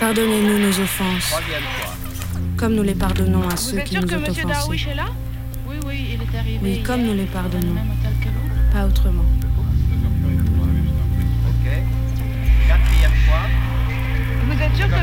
Pardonnez-nous nos offenses, comme nous les pardonnons à ceux qui nous ont offensés. est là? Oui, oui, il est arrivé. Oui, comme nous les pardonnons. Pas autrement. Vous êtes sûr que...